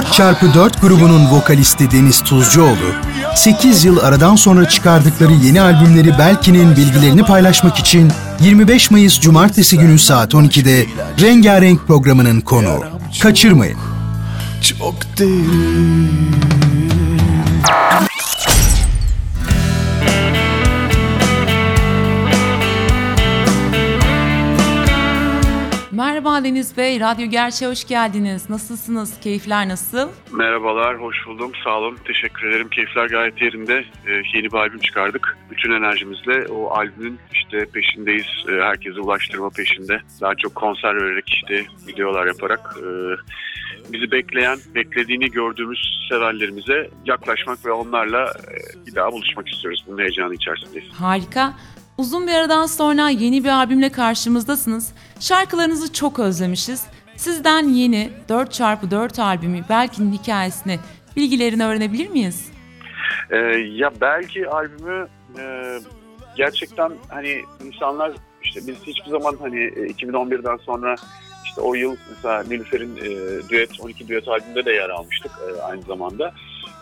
4x4 grubunun vokalisti Deniz Tuzcuoğlu, 8 yıl aradan sonra çıkardıkları yeni albümleri Belki'nin bilgilerini paylaşmak için 25 Mayıs Cumartesi günü saat 12'de Rengarenk programının konuğu. Kaçırmayın. Çok derin. Merhaba Deniz Bey, Radyo Gerçeğe hoş geldiniz. Nasılsınız? Keyifler nasıl? Merhabalar, hoş buldum. Sağ olun, teşekkür ederim. Keyifler gayet yerinde. Ee, yeni bir albüm çıkardık. Bütün enerjimizle o albümün işte peşindeyiz. Ee, herkese ulaştırma peşinde. Daha çok konser vererek işte videolar yaparak e, bizi bekleyen, beklediğini gördüğümüz severlerimize yaklaşmak ve onlarla e, bir daha buluşmak istiyoruz. Bunun heyecanı içerisindeyiz. Harika. Uzun bir aradan sonra yeni bir albümle karşımızdasınız. Şarkılarınızı çok özlemişiz. Sizden yeni 4x4 albümü Belki'nin hikayesini, bilgilerini öğrenebilir miyiz? Ee, ya belki albümü e, gerçekten hani insanlar işte biz hiçbir zaman hani 2011'den e, sonra işte o yıl mesela Nilüfer'in e, düet 12 düet albümünde de yer almıştık e, aynı zamanda.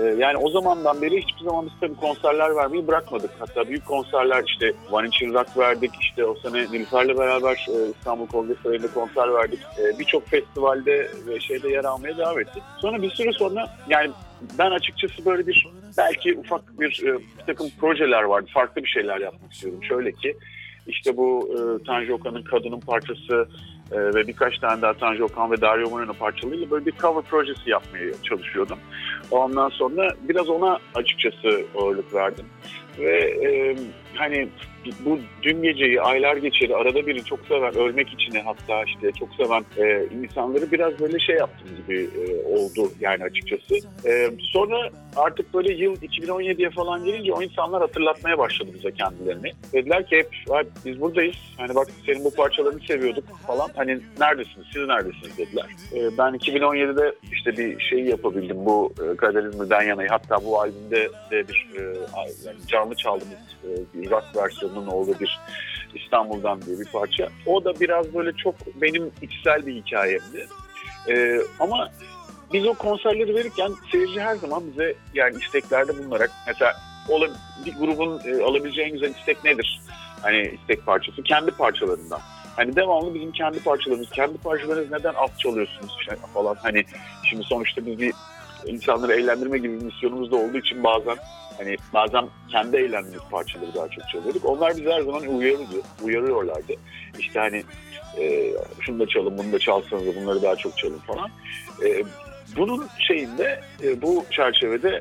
Ee, yani o zamandan beri hiçbir zaman biz tabii konserler vermeyi bırakmadık. Hatta büyük konserler işte One Inch Rock verdik. İşte o sene Nilüfer'le beraber e, İstanbul Kongre Sarayı'nda konser verdik. Ee, birçok festivalde ve şeyde yer almaya devam ettik. Sonra bir süre sonra yani ben açıkçası böyle bir belki ufak bir, e, bir takım projeler vardı. Farklı bir şeyler yapmak istiyorum. Şöyle ki işte bu e, Tanju Okan'ın Kadının parçası e, ve birkaç tane daha Tanju Okan ve Dario Moreno parçalarıyla böyle bir cover projesi yapmaya çalışıyordum. Ondan sonra biraz ona açıkçası ağırlık verdim. Ve e, hani bu dün geceyi aylar geçeri arada biri çok seven ölmek içine hatta işte çok seven e, insanları biraz böyle şey yaptım gibi e, oldu yani açıkçası. E, sonra artık böyle yıl 2017'ye falan gelince o insanlar hatırlatmaya başladı bize kendilerini. Dediler ki hep biz buradayız. Hani bak senin bu parçalarını seviyorduk falan. Hani neredesiniz? Siz neredesiniz dediler. E, ben 2017'de işte bir şey yapabildim bu e, Kader yanayı. Hatta bu albümde de bir e, yani canlı çaldığımız e, rock versiyonunun olduğu bir İstanbul'dan diye bir parça. O da biraz böyle çok benim içsel bir hikayemdi. E, ama biz o konserleri verirken seyirci her zaman bize yani isteklerde bulunarak mesela bir grubun e, alabileceği en güzel istek nedir? Hani istek parçası kendi parçalarından. Hani devamlı bizim kendi parçalarımız, kendi parçalarınız neden az çalıyorsunuz falan. Hani şimdi sonuçta biz bir insanları eğlendirme gibi bir misyonumuz da olduğu için bazen hani bazen kendi eğlendiğimiz parçaları daha çok çalıyorduk. Onlar bizi her zaman uyarıyordu, uyarıyorlardı. İşte hani e, şunu da çalın, bunu da çalsanız bunları daha çok çalın falan. E, bunun şeyinde, e, bu çerçevede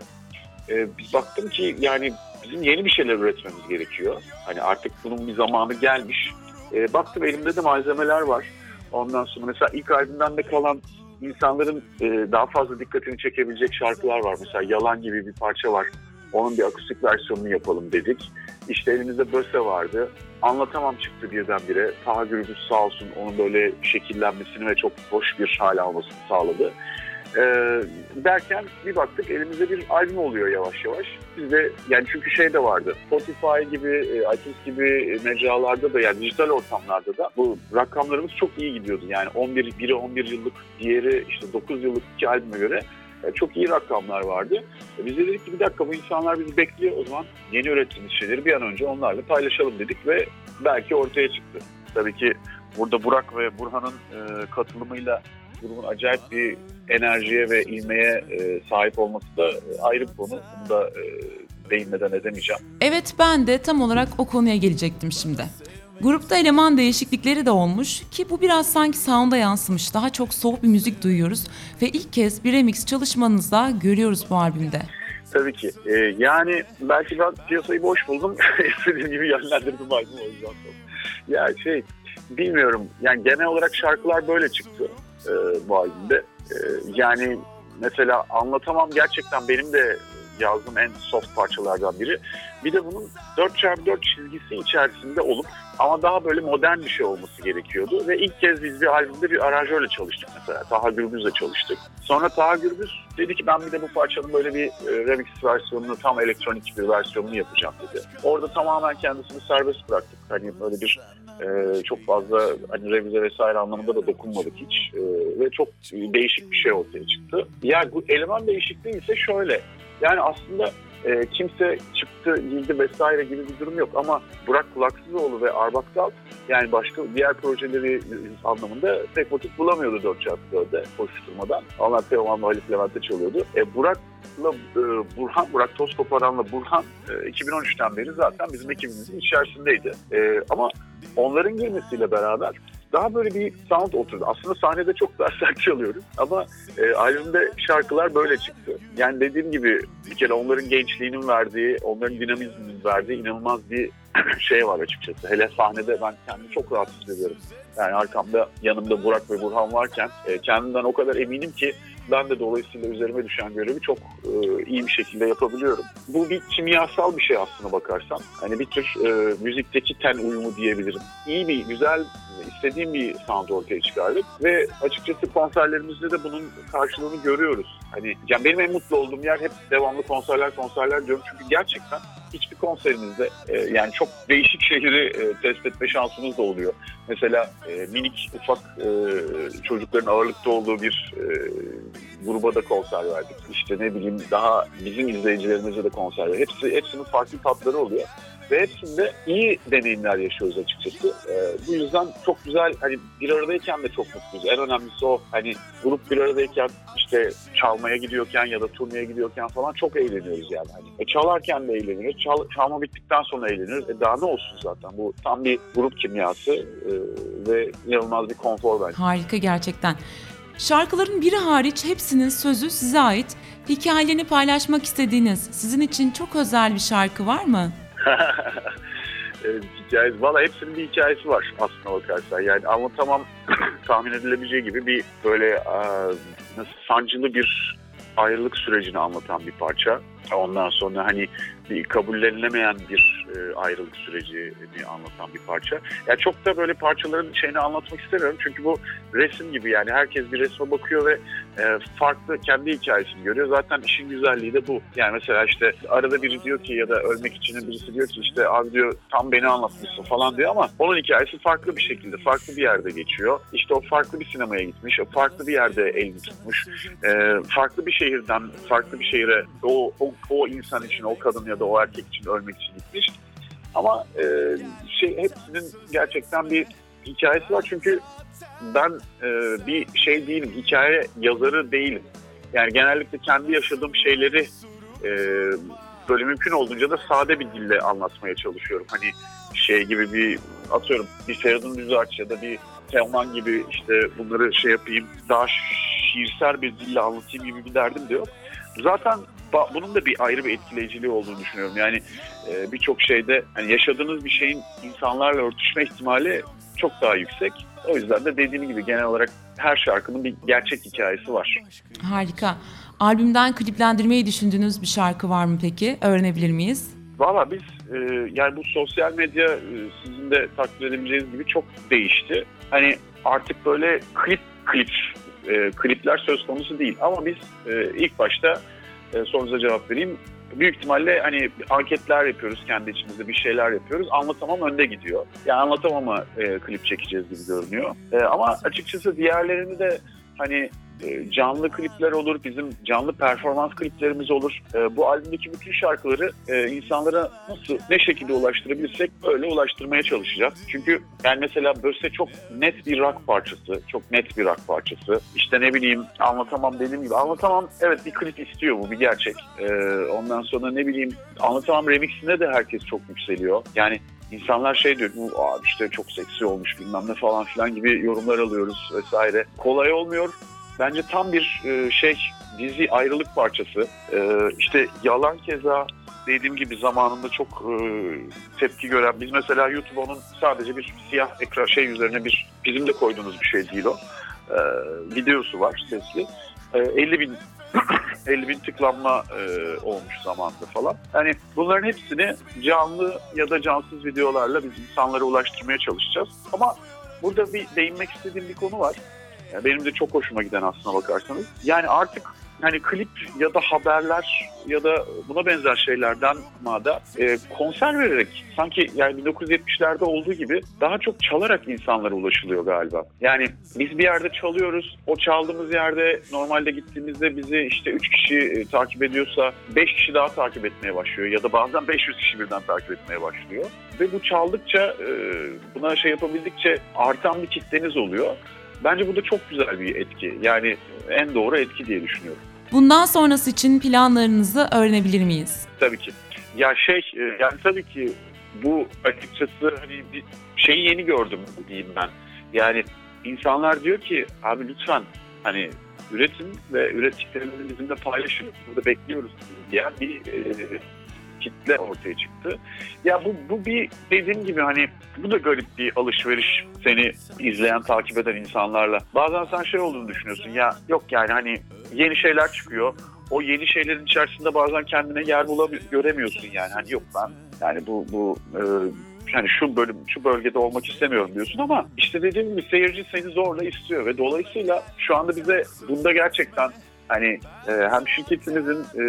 e, baktım ki yani bizim yeni bir şeyler üretmemiz gerekiyor. Hani artık bunun bir zamanı gelmiş. E, baktım elimde de malzemeler var. Ondan sonra mesela ilk albümden de kalan insanların e, daha fazla dikkatini çekebilecek şarkılar var. Mesela Yalan gibi bir parça var. Onun bir akustik versiyonunu yapalım dedik. İşte elimizde Böse vardı. Anlatamam çıktı birdenbire. Taha Gürbüz sağ olsun onun böyle şekillenmesini ve çok hoş bir hal almasını sağladı. Ee, derken bir baktık elimizde bir albüm oluyor yavaş yavaş. Biz de yani çünkü şey de vardı. Spotify gibi, e, iTunes gibi mecralarda da yani dijital ortamlarda da bu rakamlarımız çok iyi gidiyordu. Yani 11, biri 11 yıllık, diğeri işte 9 yıllık iki albüme göre e, çok iyi rakamlar vardı. E, biz de dedik ki bir dakika bu insanlar bizi bekliyor o zaman yeni ürettiğimiz şeyleri bir an önce onlarla paylaşalım dedik ve belki ortaya çıktı. Tabii ki burada Burak ve Burhan'ın e, katılımıyla grubun acayip bir enerjiye ve ilmeye e, sahip olması da ayrı bir konu. Bunu da e, değinmeden edemeyeceğim. Evet ben de tam olarak o konuya gelecektim şimdi. Grupta eleman değişiklikleri de olmuş ki bu biraz sanki sound'a yansımış. Daha çok soğuk bir müzik duyuyoruz ve ilk kez bir remix çalışmanızda görüyoruz bu albümde. Tabii ki. Ee, yani belki ben piyasayı boş buldum. İstediğim gibi yönlendirdim albüm o yüzden. Ya şey bilmiyorum. Yani genel olarak şarkılar böyle çıktı e, bu albümde. E, yani mesela anlatamam gerçekten benim de yazdığım en soft parçalardan biri. Bir de bunun 4x4 çizgisi içerisinde olup ama daha böyle modern bir şey olması gerekiyordu. Ve ilk kez biz bir albümde bir aranjörle çalıştık mesela. Taha Gürbüz'le çalıştık. Sonra Taha Gürbüz dedi ki ben bir de bu parçanın böyle bir e, remix versiyonunu tam elektronik bir versiyonunu yapacağım dedi. Orada tamamen kendisini serbest bıraktık. Hani böyle bir e, çok fazla hani revize vesaire anlamında da dokunmadık hiç. E, ve çok değişik bir şey ortaya çıktı. Yani bu eleman değişikliği ise şöyle. Yani aslında e, kimse çıktı, girdi vesaire gibi bir durum yok. Ama Burak Kulaksızoğlu ve Arbaktal yani başka diğer projeleri anlamında pek vakit bulamıyordu 4 çarpı 4'e koşturmadan. Onlar Teoman'la Halit Levent'te çalıyordu. E, Burak'la e, Burhan, Burak Tozkoparan'la Burhan e, 2013'ten beri zaten bizim ekibimizin içerisindeydi. E, ama onların girmesiyle beraber daha böyle bir sound oturdu. Aslında sahnede çok daha sert çalıyoruz ama e, albümde şarkılar böyle çıktı. Yani dediğim gibi bir kere onların gençliğinin verdiği, onların dinamizminin verdiği inanılmaz bir şey var açıkçası. Hele sahnede ben kendimi çok rahat hissediyorum. Yani arkamda yanımda Burak ve Burhan varken e, kendimden o kadar eminim ki ben de dolayısıyla üzerime düşen görevi çok e, iyi bir şekilde yapabiliyorum. Bu bir kimyasal bir şey aslına bakarsan. Hani bir tür e, müzikteki ten uyumu diyebilirim. İyi bir, güzel, istediğim bir sound ortaya çıkardık ve açıkçası konserlerimizde de bunun karşılığını görüyoruz. Hani yani benim en mutlu olduğum yer hep devamlı konserler konserler diyorum çünkü gerçekten hiçbir konserimizde e, yani çok değişik şehri e, test etme şansımız da oluyor. Mesela e, minik ufak e, çocukların ağırlıkta olduğu bir e, gruba da konser verdik. İşte ne bileyim daha bizim izleyicilerimize de konser verdik. Hepsi, hepsinin farklı tatları oluyor ve hepsinde iyi deneyimler yaşıyoruz açıkçası. E, bu yüzden çok güzel hani bir aradayken de çok mutluyuz. En önemlisi o hani grup bir aradayken işte çalmaya gidiyorken ya da turneye gidiyorken falan çok eğleniyoruz yani. Hani, e, çalarken de eğleniyoruz. Çal, çalma bittikten sonra eğleniyoruz. E, daha ne olsun zaten bu tam bir grup kimyası e, ve inanılmaz bir konfor bence. Harika gerçekten. Şarkıların biri hariç hepsinin sözü size ait. Hikayelerini paylaşmak istediğiniz, sizin için çok özel bir şarkı var mı? evet, hikayesi. Valla hepsinin bir hikayesi var aslında bakarsan. Yani anlatamam tahmin edilebileceği gibi bir böyle nasıl sancılı bir ayrılık sürecini anlatan bir parça. Ondan sonra hani kabullenilemeyen bir e, ayrılık sürecini anlatan bir parça. Yani çok da böyle parçaların şeyini anlatmak istemiyorum. Çünkü bu resim gibi yani herkes bir resme bakıyor ve e, farklı kendi hikayesini görüyor. Zaten işin güzelliği de bu. Yani mesela işte arada biri diyor ki ya da ölmek için birisi diyor ki işte abi diyor tam beni anlatmışsın falan diyor ama onun hikayesi farklı bir şekilde, farklı bir yerde geçiyor. İşte o farklı bir sinemaya gitmiş, o farklı bir yerde elini tutmuş. E, farklı bir şehirden farklı bir şehire o, o, o insan için, o kadın ya da o erkek için ölmek için gitmiş. Ama e, şey hepsinin gerçekten bir hikayesi var çünkü ben e, bir şey değilim, hikaye yazarı değilim. Yani genellikle kendi yaşadığım şeyleri e, böyle mümkün olduğunca da sade bir dille anlatmaya çalışıyorum. Hani şey gibi bir atıyorum bir Feridun Düzarç ya da bir Teoman gibi işte bunları şey yapayım daha şiirsel bir dille anlatayım gibi bir derdim de yok. Zaten bunun da bir ayrı bir etkileyiciliği olduğunu düşünüyorum. Yani e, birçok şeyde hani yaşadığınız bir şeyin insanlarla örtüşme ihtimali çok daha yüksek. O yüzden de dediğim gibi genel olarak her şarkının bir gerçek hikayesi var. Harika. Albümden kliplendirmeyi düşündüğünüz bir şarkı var mı peki? Öğrenebilir miyiz? Valla biz e, yani bu sosyal medya e, sizin de takdir edebileceğiniz gibi çok değişti. Hani artık böyle klip klip e, klipler söz konusu değil. Ama biz e, ilk başta e, sorunuza cevap vereyim. Büyük ihtimalle hani anketler yapıyoruz kendi içimizde bir şeyler yapıyoruz. Anlatamam önde gidiyor. Yani anlatamama e, klip çekeceğiz gibi görünüyor. E, ama açıkçası diğerlerini de hani canlı klipler olur, bizim canlı performans kliplerimiz olur. E, bu albümdeki bütün şarkıları e, insanlara nasıl, ne şekilde ulaştırabilirsek öyle ulaştırmaya çalışacağız. Çünkü yani mesela Böse çok net bir rock parçası, çok net bir rock parçası. İşte ne bileyim anlatamam dediğim gibi anlatamam evet bir klip istiyor bu bir gerçek. Ondan sonra ne bileyim anlatamam remixinde de herkes çok yükseliyor. Yani İnsanlar şey diyor bu abi işte çok seksi olmuş bilmem ne falan filan gibi yorumlar alıyoruz vesaire. Kolay olmuyor bence tam bir e, şey dizi ayrılık parçası. E, işte yalan keza dediğim gibi zamanında çok e, tepki gören biz mesela YouTube onun sadece bir siyah ekran şey üzerine bir bizim de koyduğumuz bir şey değil o. E, videosu var sesli. E, 50 bin 50 bin tıklanma e, olmuş zamanda falan. Yani bunların hepsini canlı ya da cansız videolarla biz insanlara ulaştırmaya çalışacağız. Ama burada bir değinmek istediğim bir konu var. Yani benim de çok hoşuma giden aslına bakarsanız. Yani artık hani klip ya da haberler ya da buna benzer şeylerden mada e, konser vererek sanki yani 1970'lerde olduğu gibi daha çok çalarak insanlara ulaşılıyor galiba. Yani biz bir yerde çalıyoruz. O çaldığımız yerde normalde gittiğimizde bizi işte 3 kişi e, takip ediyorsa 5 kişi daha takip etmeye başlıyor ya da bazen 500 kişi birden takip etmeye başlıyor. Ve bu çaldıkça e, buna şey yapabildikçe artan bir kitleniz oluyor. Bence bu da çok güzel bir etki. Yani en doğru etki diye düşünüyorum. Bundan sonrası için planlarınızı öğrenebilir miyiz? Tabii ki. Ya şey, e, yani tabii ki bu açıkçası hani bir şeyi yeni gördüm diyeyim ben. Yani insanlar diyor ki abi lütfen hani üretin ve ürettiklerinizi bizimle paylaşın. Burada bekliyoruz diye bir e, kitle ortaya çıktı. Ya bu, bu bir dediğim gibi hani bu da garip bir alışveriş seni izleyen, takip eden insanlarla. Bazen sen şey olduğunu düşünüyorsun ya yok yani hani yeni şeyler çıkıyor. O yeni şeylerin içerisinde bazen kendine yer bulamıyorsun, göremiyorsun yani. Hani yok ben yani bu bu e, yani şu bölüm şu bölgede olmak istemiyorum diyorsun ama işte dediğim gibi seyirci seni zorla istiyor ve dolayısıyla şu anda bize bunda gerçekten hani e, hem şirketimizin e,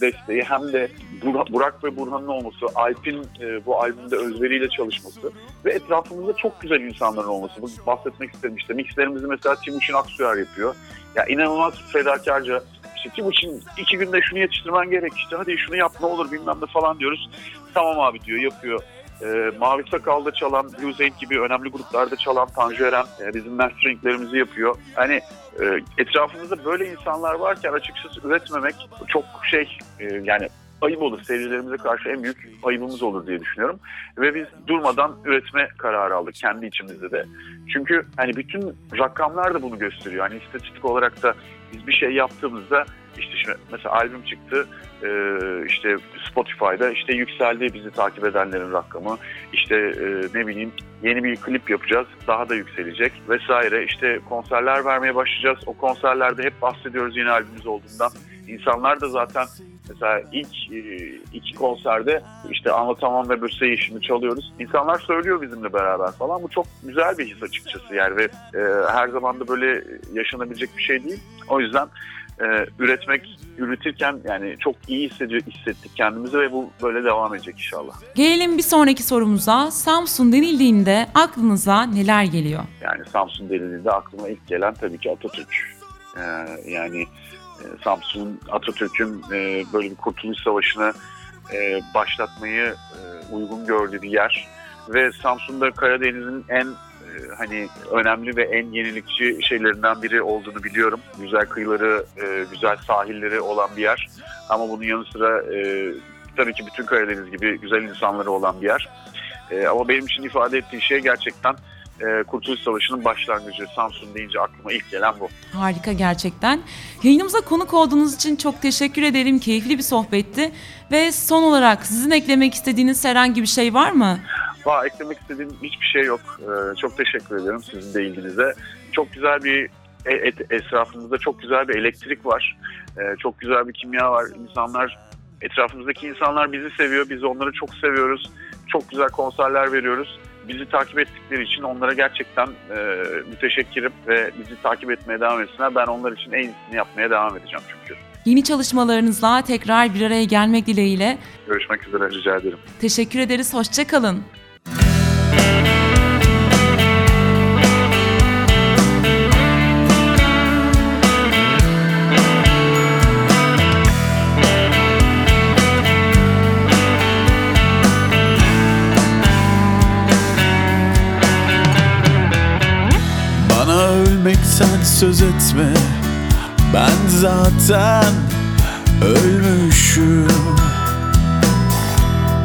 desteği hem de Burak ve Burhan'ın olması, Alp'in e, bu albümde özveriyle çalışması ve etrafımızda çok güzel insanların olması. Bu bahsetmek istedim işte. Mixlerimizi mesela Timuçin Aksuyer yapıyor. Ya inanılmaz fedakarca işte Timuçin iki günde şunu yetiştirmen gerek işte hadi şunu yap ne olur bilmem ne falan diyoruz. Tamam abi diyor yapıyor. E, Mavi Sakal'da çalan, Blue Zane gibi önemli gruplarda çalan Tanju Eren e, bizim masteringlerimizi yapıyor. Hani e, etrafımızda böyle insanlar varken açıkçası üretmemek çok şey e, yani ayıp olur. Seyircilerimize karşı en büyük ayıbımız olur diye düşünüyorum. Ve biz durmadan üretme kararı aldık kendi içimizde de. Çünkü hani bütün rakamlar da bunu gösteriyor. Hani istatistik olarak da biz bir şey yaptığımızda işte şimdi mesela albüm çıktı e, işte Spotify'da işte yükseldi bizi takip edenlerin rakamı işte e, ne bileyim yeni bir klip yapacağız daha da yükselecek vesaire işte konserler vermeye başlayacağız o konserlerde hep bahsediyoruz yeni albümümüz olduğundan insanlar da zaten mesela ilk e, iki konserde işte Anlatamam ve Böse'yi şimdi çalıyoruz. İnsanlar söylüyor bizimle beraber falan. Bu çok güzel bir his açıkçası yani ve e, her zaman da böyle yaşanabilecek bir şey değil. O yüzden e, üretmek, üretirken yani çok iyi hissettik kendimizi ve bu böyle devam edecek inşallah. Gelelim bir sonraki sorumuza. Samsun denildiğinde aklınıza neler geliyor? Yani Samsun denildiğinde aklıma ilk gelen tabii ki Atatürk. Ee, yani e, Samsun Atatürk'ün e, böyle bir kurtuluş savaşını e, başlatmayı e, uygun gördüğü bir yer. Ve Samsun'da Karadeniz'in en e, hani önemli ve en yenilikçi şeylerinden biri olduğunu biliyorum. Güzel kıyıları, e, güzel sahilleri olan bir yer. Ama bunun yanı sıra e, tabii ki bütün Karadeniz gibi güzel insanları olan bir yer. Ama benim için ifade ettiği şey gerçekten Kurtuluş Savaşı'nın başlangıcı. Samsun deyince aklıma ilk gelen bu. Harika gerçekten. Yayınımıza konuk olduğunuz için çok teşekkür ederim. Keyifli bir sohbetti. Ve son olarak sizin eklemek istediğiniz herhangi bir şey var mı? Valla eklemek istediğim hiçbir şey yok. Ee, çok teşekkür ederim sizin de ilginize. Çok güzel bir e, et, etrafımızda çok güzel bir elektrik var. Ee, çok güzel bir kimya var. İnsanlar etrafımızdaki insanlar bizi seviyor. Biz onları çok seviyoruz. Çok güzel konserler veriyoruz. Bizi takip ettikleri için onlara gerçekten e, müteşekkirim ve bizi takip etmeye devam etsinler. Ben onlar için en iyisini yapmaya devam edeceğim çünkü. Yeni çalışmalarınızla tekrar bir araya gelmek dileğiyle. Görüşmek üzere rica ederim. Teşekkür ederiz. Hoşçakalın. Söz etme. Ben zaten ölmüşüm.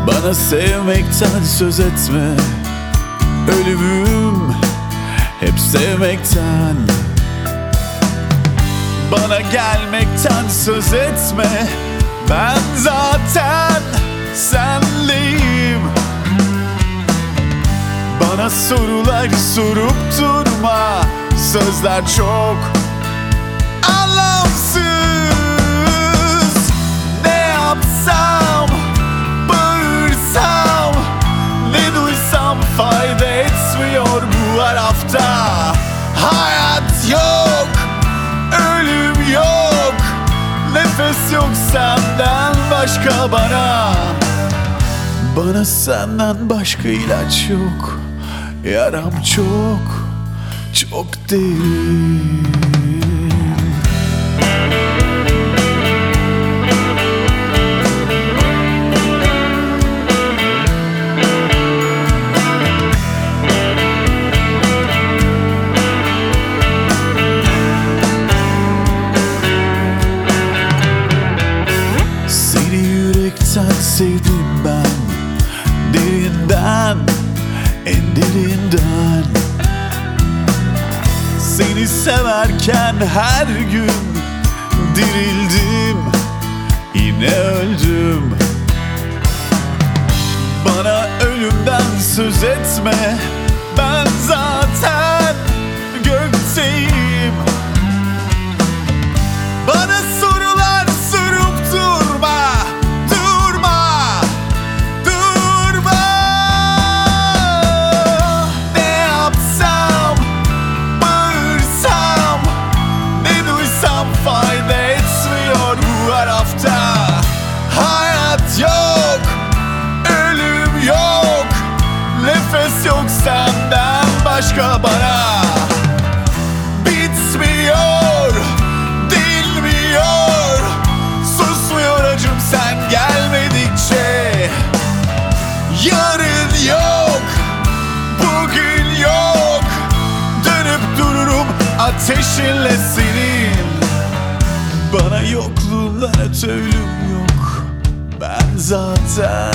Bana sevmekten söz etme. Ölümüm hep sevmekten. Bana gelmekten söz etme. Ben zaten senleyim. Bana sorular sorup durma sözler çok anlamsız Ne yapsam, bağırsam, ne duysam fayda etmiyor bu arafta. Hayat yok, ölüm yok, nefes yok senden başka bana. Bana senden başka ilaç yok Yaram çok çok derin Seni severken her gün Dirildim, yine öldüm. Bana ölümden söz etme Ben zaten gökteyim. Bana sorular sorup durma, başka bana. Bitmiyor, dinmiyor. Susmuyor acım sen gelmedikçe. Yarın yok, bugün yok. Dönüp dururum ateşinle senin. Bana yokluğundan öte yok. Ben zaten